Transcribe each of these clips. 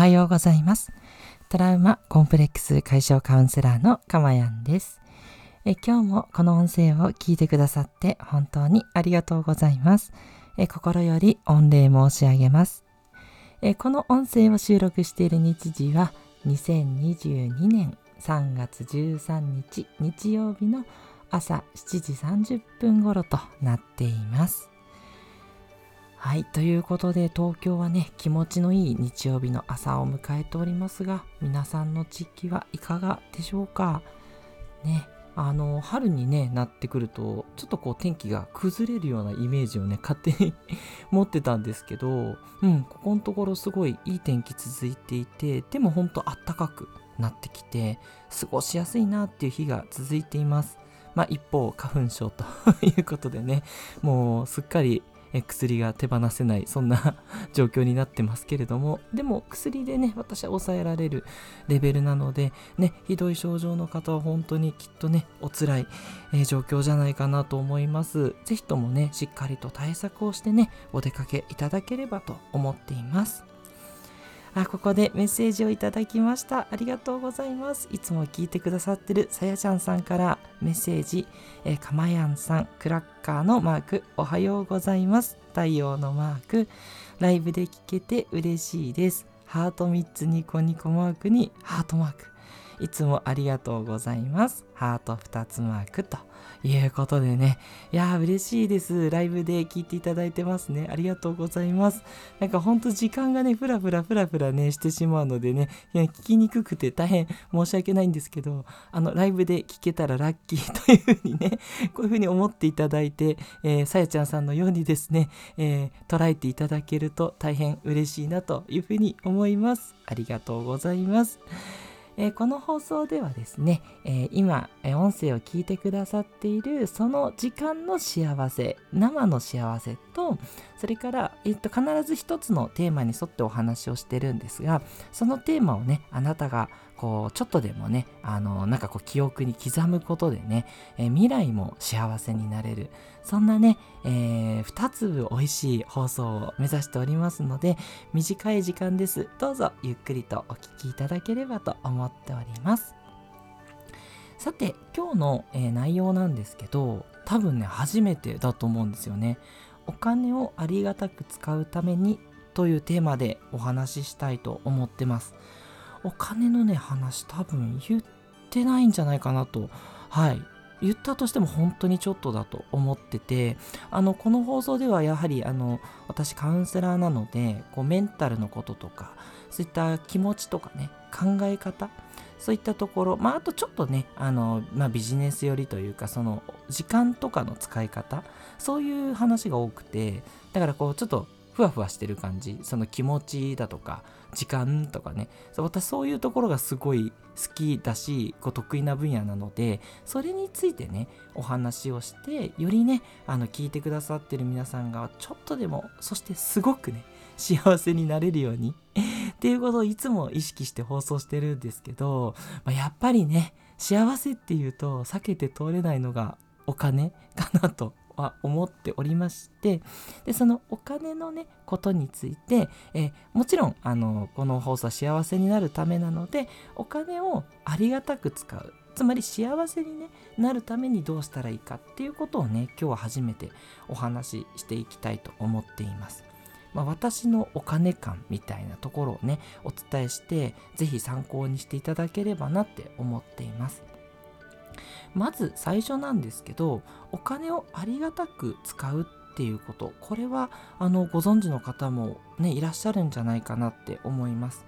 はようございます。トラウマコンプレックス解消カウンセラーのかまやんです。え今日もこの音声を聞いてくださって本当にありがとうございます。え心より御礼申し上げます。えこの音声を収録している日時は2022年3月13日日曜日の朝7時30分頃となっています。はい。ということで、東京はね、気持ちのいい日曜日の朝を迎えておりますが、皆さんの地域はいかがでしょうか？ね。あの、春にね、なってくると、ちょっとこう天気が崩れるようなイメージをね、勝手に 持ってたんですけど、うん、ここのところすごいいい天気続いていて、でもほんとあったかくなってきて、過ごしやすいなっていう日が続いています。まあ一方、花粉症と いうことでね、もうすっかり薬が手放せないそんな 状況になってますけれどもでも薬でね私は抑えられるレベルなのでねひどい症状の方は本当にきっとねお辛い、えー、状況じゃないかなと思います。是非ともねしっかりと対策をしてねお出かけいただければと思っています。あ、ここでメッセージをいただきました。ありがとうございます。いつも聞いてくださってるさやちゃんさんからメッセージ、え、かまやんさん、クラッカーのマーク、おはようございます。太陽のマーク、ライブで聞けて嬉しいです。ハート3つニコニコマークにハートマーク。いつもありがとうございます。ハート2つマークということでね。いやー嬉しいです。ライブで聞いていただいてますね。ありがとうございます。なんかほんと時間がね、ふらふらふらふらね、してしまうのでね、いや聞きにくくて大変申し訳ないんですけど、あの、ライブで聞けたらラッキーというふうにね、こういうふうに思っていただいて、えー、さやちゃんさんのようにですね、えー、捉えていただけると大変嬉しいなというふうに思います。ありがとうございます。えー、この放送ではですね、えー、今、え音声を聞いてくださっているその時間の幸せ生の幸せとそれから、えー、と必ず一つのテーマに沿ってお話をしてるんですがそのテーマをねあなたがこうちょっとでもねあのなんかこう記憶に刻むことでね、え、未来も幸せになれる。そんなね、えー、2粒美味しい放送を目指しておりますので短い時間です。どうぞゆっくりとお聴きいただければと思っております。さて今日の、えー、内容なんですけど多分ね初めてだと思うんですよね。お金をありがたく使うためにというテーマでお話ししたいと思ってます。お金のね話多分言ってないんじゃないかなと。はい。言ったとしても本当にちょっとだと思ってて。あのこの放送ではやはりあの私カウンセラーなのでこうメンタルのこととかそういった気持ちとかね考え方そういったところ、まあ、あとちょっとね、あの、まあ、ビジネス寄りというか、その、時間とかの使い方、そういう話が多くて、だからこう、ちょっと、ふわふわしてる感じ、その気持ちだとか、時間とかね。私そういうところがすごい好きだしこう得意な分野なのでそれについてねお話をしてよりねあの聞いてくださってる皆さんがちょっとでもそしてすごくね幸せになれるようにっていうことをいつも意識して放送してるんですけど、まあ、やっぱりね幸せっていうと避けて通れないのがお金かなとは思っておりましてでそのお金のねことについて、えもちろんあのこの放送は幸せになるためなのでお金をありがたく使うつまり幸せに、ね、なるためにどうしたらいいかっていうことをね今日は初めてお話ししていきたいと思っています。まあ、私のお金感みたいなところをねお伝えして是非参考にしていただければなって思っています。まず最初なんですけどお金をありがたく使うっていうこと。これはあのご存知の方もねいらっしゃるんじゃないかなって思います。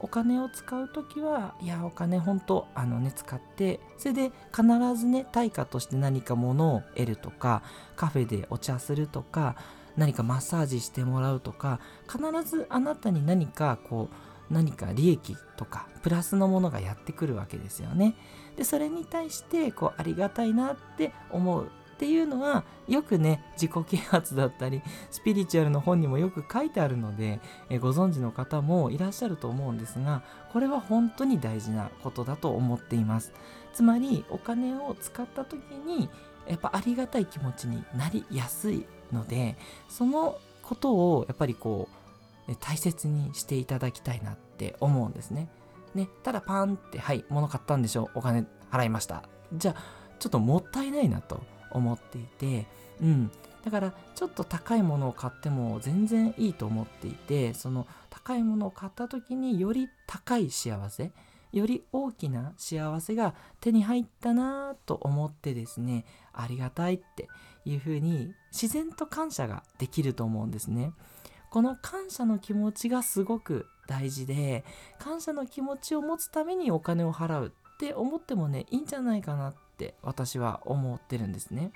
お金を使う時はいやお金本当あのね使ってそれで必ずね対価として何か物を得るとかカフェでお茶するとか何かマッサージしてもらうとか必ずあなたに何かこう何か利益とかプラスのものがやってくるわけですよね。でそれに対してこうありがたいなって思うっていうのはよくね自己啓発だったりスピリチュアルの本にもよく書いてあるのでえご存知の方もいらっしゃると思うんですがこれは本当に大事なことだと思っていますつまりお金を使った時にやっぱありがたい気持ちになりやすいのでそのことをやっぱりこう大切にしていただきたいなって思うんですね。ね、ただパンって、はい、物買ったんでしょう、お金払いました。じゃあ、ちょっともったいないなと思っていて、うん。だから、ちょっと高いものを買っても全然いいと思っていて、その高いものを買った時により高い幸せ、より大きな幸せが手に入ったなと思ってですね、ありがたいっていうふうに自然と感謝ができると思うんですね。この感謝の気持ちがすごく大事で、感謝の気持ちを持つためにお金を払うって思ってもね、いいんじゃないかなって私は思ってるんですね。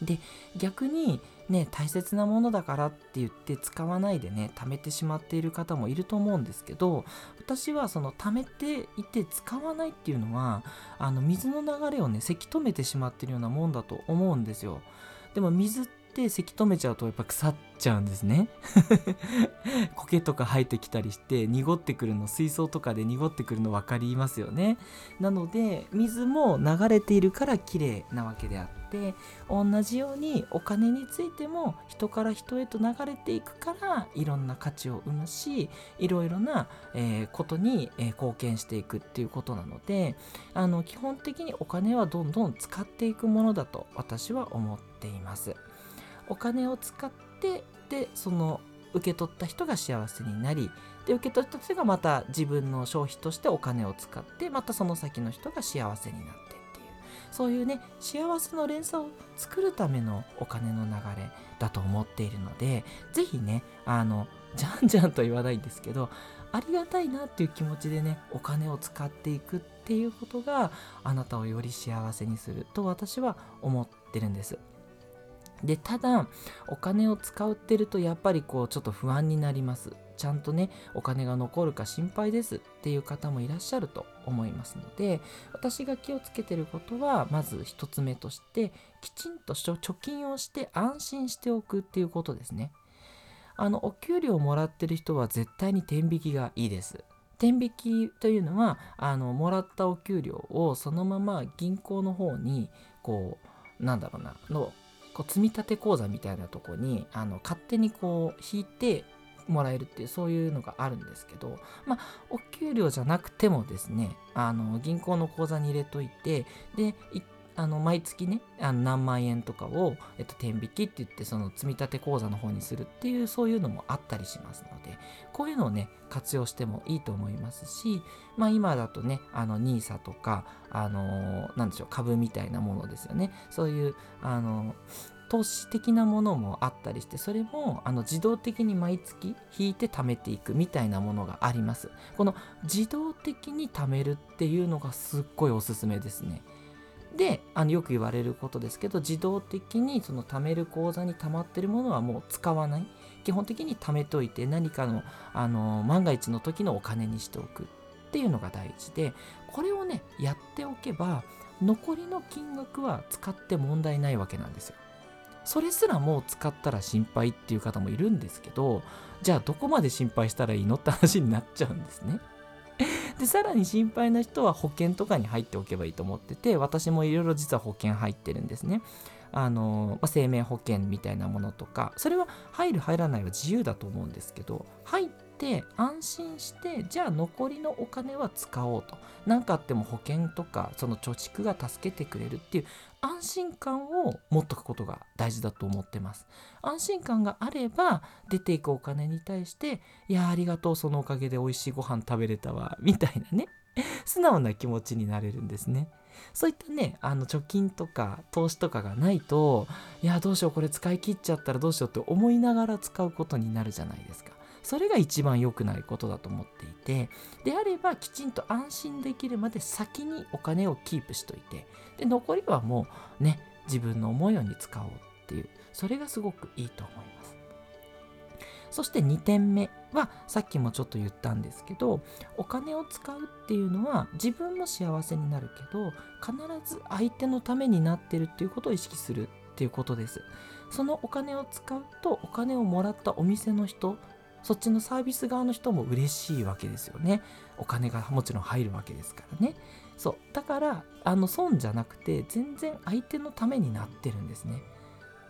で逆にね大切なものだからって言って使わないでね貯めてしまっている方もいると思うんですけど私はその貯めていて使わないっていうのはあの水の流れをねせき止めてしまってるようなもんだと思うんですよでも水ってせき止めちゃうとやっぱ腐っちゃうんですね 苔とか生えてきたりして濁ってくるの水槽とかで濁ってくるの分かりますよねなので水も流れているから綺麗なわけであって同じようにお金についても人から人へと流れていくからいろんな価値を生むしいろいろな、え、ことに、え、貢献していくっていうことなのであの基本的にお金はどんどん使っていくものだと私は思っています。お金を使ってでその受け取った人が幸せになりで受け取った人がまた自分の消費としてお金を使ってまたその先の人が幸せになってっていうそういうね幸せの連鎖を作るためのお金の流れだと思っているので是非ねあのじゃんじゃんと言わないんですけどありがたいなっていう気持ちでねお金を使っていくっていうことがあなたをより幸せにすると私は思ってるんです。でただお金を使うってるとやっぱりこうちょっと不安になります。ちゃんとねお金が残るか心配です。っていう方もいらっしゃると思いますので私が気をつけてることはまず1つ目としてきちんと貯金をして安心しておくっていうことですね。あのお給料をもらってる人は絶対に天引きがいいです。天引きというのはあのもらったお給料をそのまま銀行の方にこうなんだろうなのこう積立口座みたいなとこにあの勝手にこう引いてもらえるっていうそういうのがあるんですけどまあお給料じゃなくてもですねあの銀行の口座に入れといてで一あの毎月ねあの何万円とかを、えっと、天引きって言ってその積立口座の方にするっていうそういうのもあったりしますのでこういうのをね活用してもいいと思いますしまあ今だとねあの NISA とかあのー、なんでしょう株みたいなものですよね。そういうあの投資的なものもあったりしてそれもあの自動的に毎月引いて貯めていくみたいなものがあります。この自動的に貯めるっていうのがすっごいおすすめですね。であのよく言われることですけど自動的にその貯める口座に溜まってるものはもう使わない。基本的に貯めといて何かのあの万が一の時のお金にしておく。っていうのが大事でこれをねやっておけば残りの金額は使って問題ないわけなんですよ。それすらもう使ったら心配っていう方もいるんですけどじゃあどこまで心配したらいいのって話になっちゃうんですね。でさらに心配な人は保険とかに入っておけばいいと思ってて私もいろいろ実は保険入ってるんですね。あの、ま、生命保険みたいなものとかそれは入る入らないは自由だと思うんですけど入って安心してじゃあ残りのお金は使おうと。何かあっても保険とかその貯蓄が助けてくれるっていう安心感を持っとくことが大事だと思ってます。安心感があれば出ていくお金に対していやありがとうそのおかげで美味しいご飯食べれたわみたいなね。素直な気持ちになれるんですね。そういったねあの貯金とか投資とかがないといやどうしようこれ使い切っちゃったらどうしようって思いながら使うことになるじゃないですか。それが一番良くないことだと思っていてであればきちんと安心できるまで先にお金をキープしといてで残りはもうね自分の思うように使おうっていうそれがすごくいいと思います。そして2点目はさっきもちょっと言ったんですけどお金を使うっていうのは自分も幸せになるけど必ず相手のためになってるっていうことを意識するっていうことです。そのお金を使うとお金をもらったお店の人そっちのサービス側の人も嬉しいわけですよね。お金がもちろん入るわけですからね。そう。だからあの損じゃなくて全然相手のためになってるんですね。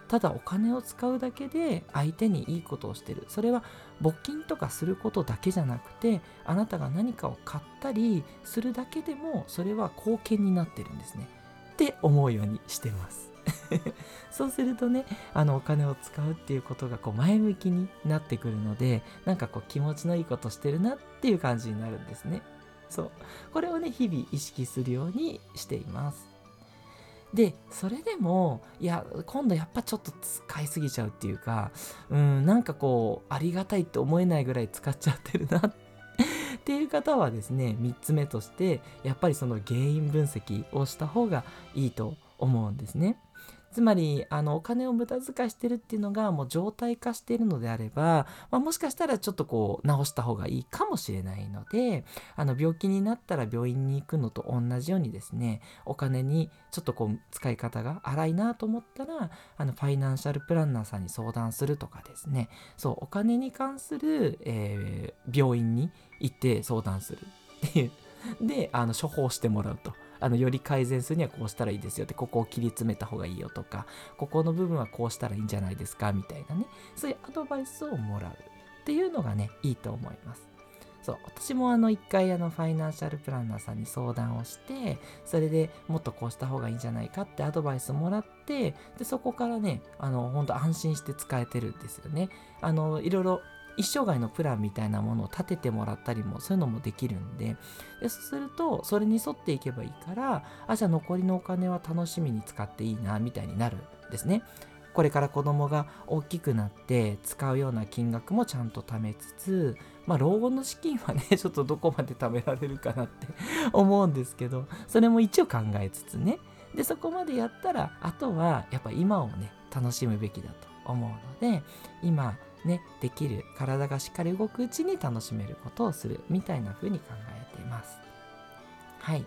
ただお金を使うだけで相手にいいことをしてる。それは募金とかすることだけじゃなくてあなたが何かを買ったりするだけでもそれは貢献になってるんですね。って思うようにしてます。そうするとねあのお金を使うっていうことがこう前向きになってくるのでなんかこう気持ちのいいことしてるなっていう感じになるんですね。そう。これをね日々意識するようにしています。でそれでもいや今度やっぱちょっと使いすぎちゃうっていうかうんなんかこうありがたいって思えないぐらい使っちゃってるな っていう方はですね3つ目としてやっぱりその原因分析をした方がいいと思うんですね。つまりあのお金を無駄遣いしてるっていうのがもう状態化しているのであれば、まあ、もしかしたらちょっとこう直した方がいいかもしれないのであの病気になったら病院に行くのと同じようにですねお金にちょっとこう使い方が荒いなと思ったらあのファイナンシャルプランナーさんに相談するとかですね。そうお金に関する、えー、病院に行って相談するっていう。であの処方してもらうと。あのより改善するにはこうしたらいいですよってここを切り詰めた方がいいよとかここの部分はこうしたらいいんじゃないですかみたいなねそういうアドバイスをもらうっていうのがねいいと思います。そう私もあの一回あのファイナンシャルプランナーさんに相談をしてそれでもっとこうした方がいいんじゃないかってアドバイスをもらってでそこからねあの本当安心して使えてるんですよね。あのいろいろ一生涯のプランみたいなものを立ててもらったりもそういうのもできるんででそうするとそれに沿っていけばいいからあじゃあ残りのお金は楽しみに使っていいなみたいになるんですね。これから子供が大きくなって使うような金額もちゃんと貯めつつまあ老後の資金はね ちょっとどこまで貯められるかなって 思うんですけどそれも一応考えつつねでそこまでやったらあとはやっぱ今をね楽しむべきだと思うので今ね、できる体がしっかり動くうちに楽しめることをするみたいな風に考えています。はい。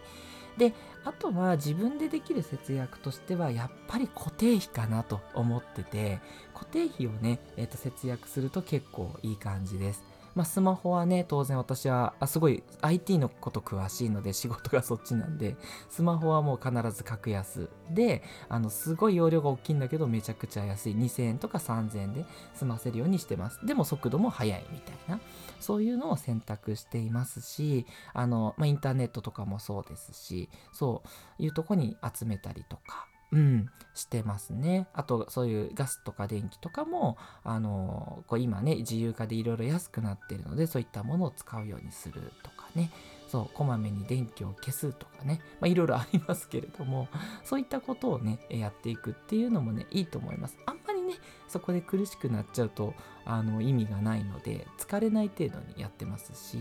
で、あとは自分でできる節約としてはやっぱり固定費かなと思ってて固定費をね、えー、と節約すると結構いい感じです。まあ、スマホはね、当然私はあすごい IT のこと詳しいので仕事がそっちなんで、スマホはもう必ず格安で、あの、すごい容量が大きいんだけどめちゃくちゃ安い。2000円とか3000円で済ませるようにしてます。でも速度も速いみたいな、そういうのを選択していますし、あの、まあ、インターネットとかもそうですし、そういうとこに集めたりとか、うん、してますね。あと、そういうガスとか電気とかも、あのこう今ね、自由化でいろいろ安くなってるので、そういったものを使うようにするとかね。そう、こまめに電気を消すとかね。まあ、いろいろありますけれども、そういったことをね、やっていくっていうのもね、いいと思います。あんまりね、そこで苦しくなっちゃうと、あの、意味がないので、疲れない程度にやってますし、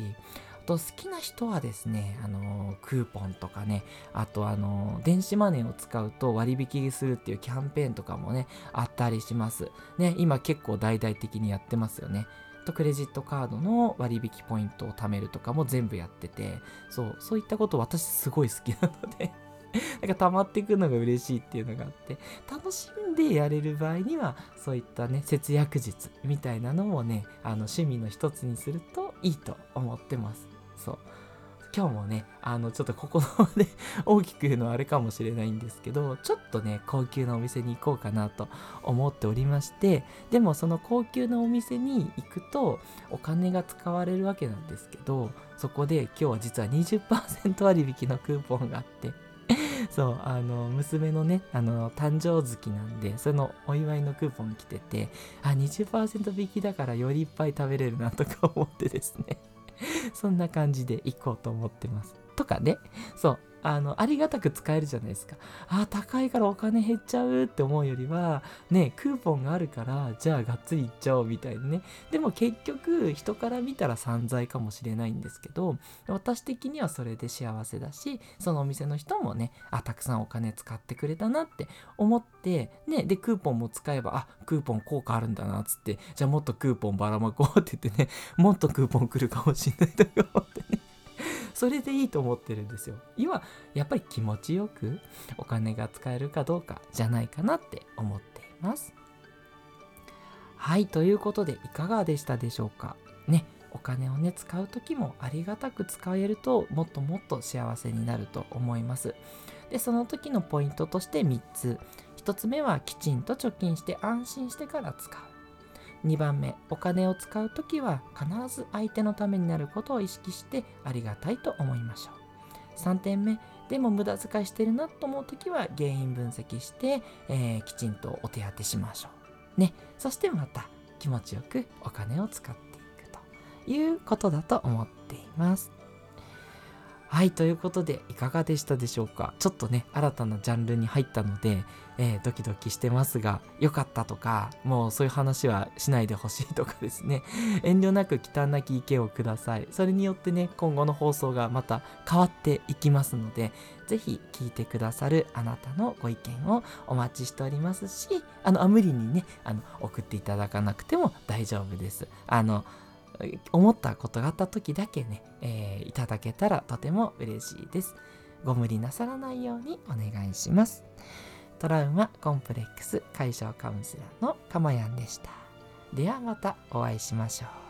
と好きな人はですね、あのクーポンとかね、あとあの電子マネーを使うと割引するっていうキャンペーンとかもね、あったりします。ね、今結構大々的にやってますよね。とクレジットカードの割引ポイントを貯めるとかも全部やってて、そう、そういったこと私すごい好きなので なんか溜まっていくのが嬉しいっていうのがあって、楽しんでやれる場合には、そういったね、節約術みたいなのもね、あの趣味の一つにするといいと思ってます。そう今日もねあのちょっとここのね 大きく言うのはあれかもしれないんですけどちょっとね高級なお店に行こうかなと思っておりましてでもその高級なお店に行くとお金が使われるわけなんですけどそこで今日は実は20%割引のクーポンがあってそうあの娘のねあの誕生月なんでそのお祝いのクーポン来ててあ20%引きだからよりいっぱい食べれるなとか思ってですね。そんな感じで行こうと思ってます。とかね、そう、あの、ありがたく使えるじゃないですか。あ、高いからお金減っちゃうって思うよりは、ね、クーポンがあるから、じゃあがっつりいっちゃおうみたいなね。でも結局、人から見たら散財かもしれないんですけど、私的にはそれで幸せだし、そのお店の人もね、あ、たくさんお金使ってくれたなって思って、ね、で、クーポンも使えば、あ、クーポン効果あるんだな、つって、じゃあもっとクーポンばらまこうって言ってね、もっとクーポン来るかもしれないとか思ってね。それでいいと思ってるんですよ。今、やっぱり気持ちよくお金が使えるかどうかじゃないかなって思っています。はい、ということでいかがでしたでしょうか？ね、お金をね、使う時もありがたく使えるともっともっと幸せになると思います。で、その時のポイントとして3つ。1つ目はきちんと貯金して安心してから使う2番目お金を使う時は必ず相手のためになることを意識してありがたいと思いましょう。3点目でも無駄遣いしてるなと思う時は原因分析して、えー、きちんとお手当てしましょう。ね。そしてまた気持ちよくお金を使っていくということだと思っています。はい、ということで、いかがでしたでしょうか？ちょっとね、新たなジャンルに入ったので、えー、ドキドキしてますが、良かったとか、もうそういう話はしないでほしいとかですね、遠慮なく忌憚なき意見をください。それによってね、今後の放送がまた変わっていきますので、ぜひ聞いてくださるあなたのご意見をお待ちしておりますし、あの、無理にね、あの、送っていただかなくても大丈夫です。あの、思ったことがあった時だけね、えー、いただけたらとても嬉しいです。ご無理なさらないようにお願いします。トラウマコンプレックス解消カウンセラーのかまやんでした。ではまたお会いしましょう。